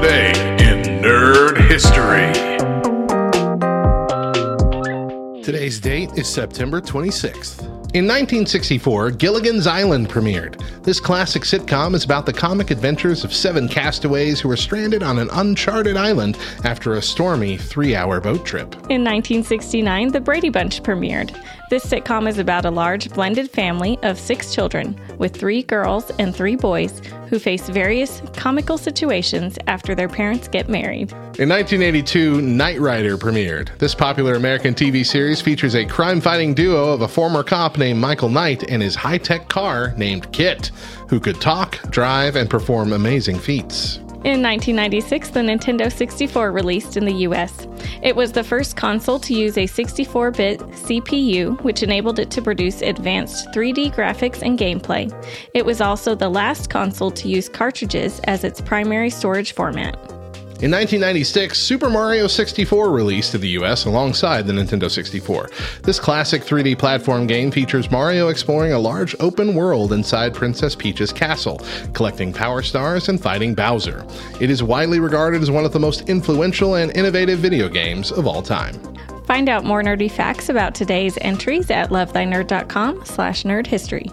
Today in Nerd History. Today's date is September 26th. In 1964, Gilligan's Island premiered. This classic sitcom is about the comic adventures of seven castaways who are stranded on an uncharted island after a stormy three hour boat trip. In 1969, The Brady Bunch premiered. This sitcom is about a large blended family of six children, with three girls and three boys, who face various comical situations after their parents get married. In 1982, Knight Rider premiered. This popular American TV series features a crime fighting duo of a former cop named Michael Knight and his high tech car named KITT, who could talk, drive, and perform amazing feats. In 1996, the Nintendo 64 released in the US. It was the first console to use a 64 bit CPU, which enabled it to produce advanced 3D graphics and gameplay. It was also the last console to use cartridges as its primary storage format. In 1996, Super Mario 64 released in the US alongside the Nintendo 64. This classic 3D platform game features Mario exploring a large open world inside Princess Peach's castle, collecting power stars and fighting Bowser. It is widely regarded as one of the most influential and innovative video games of all time. Find out more nerdy facts about today's entries at lovethynerd.com slash nerdhistory.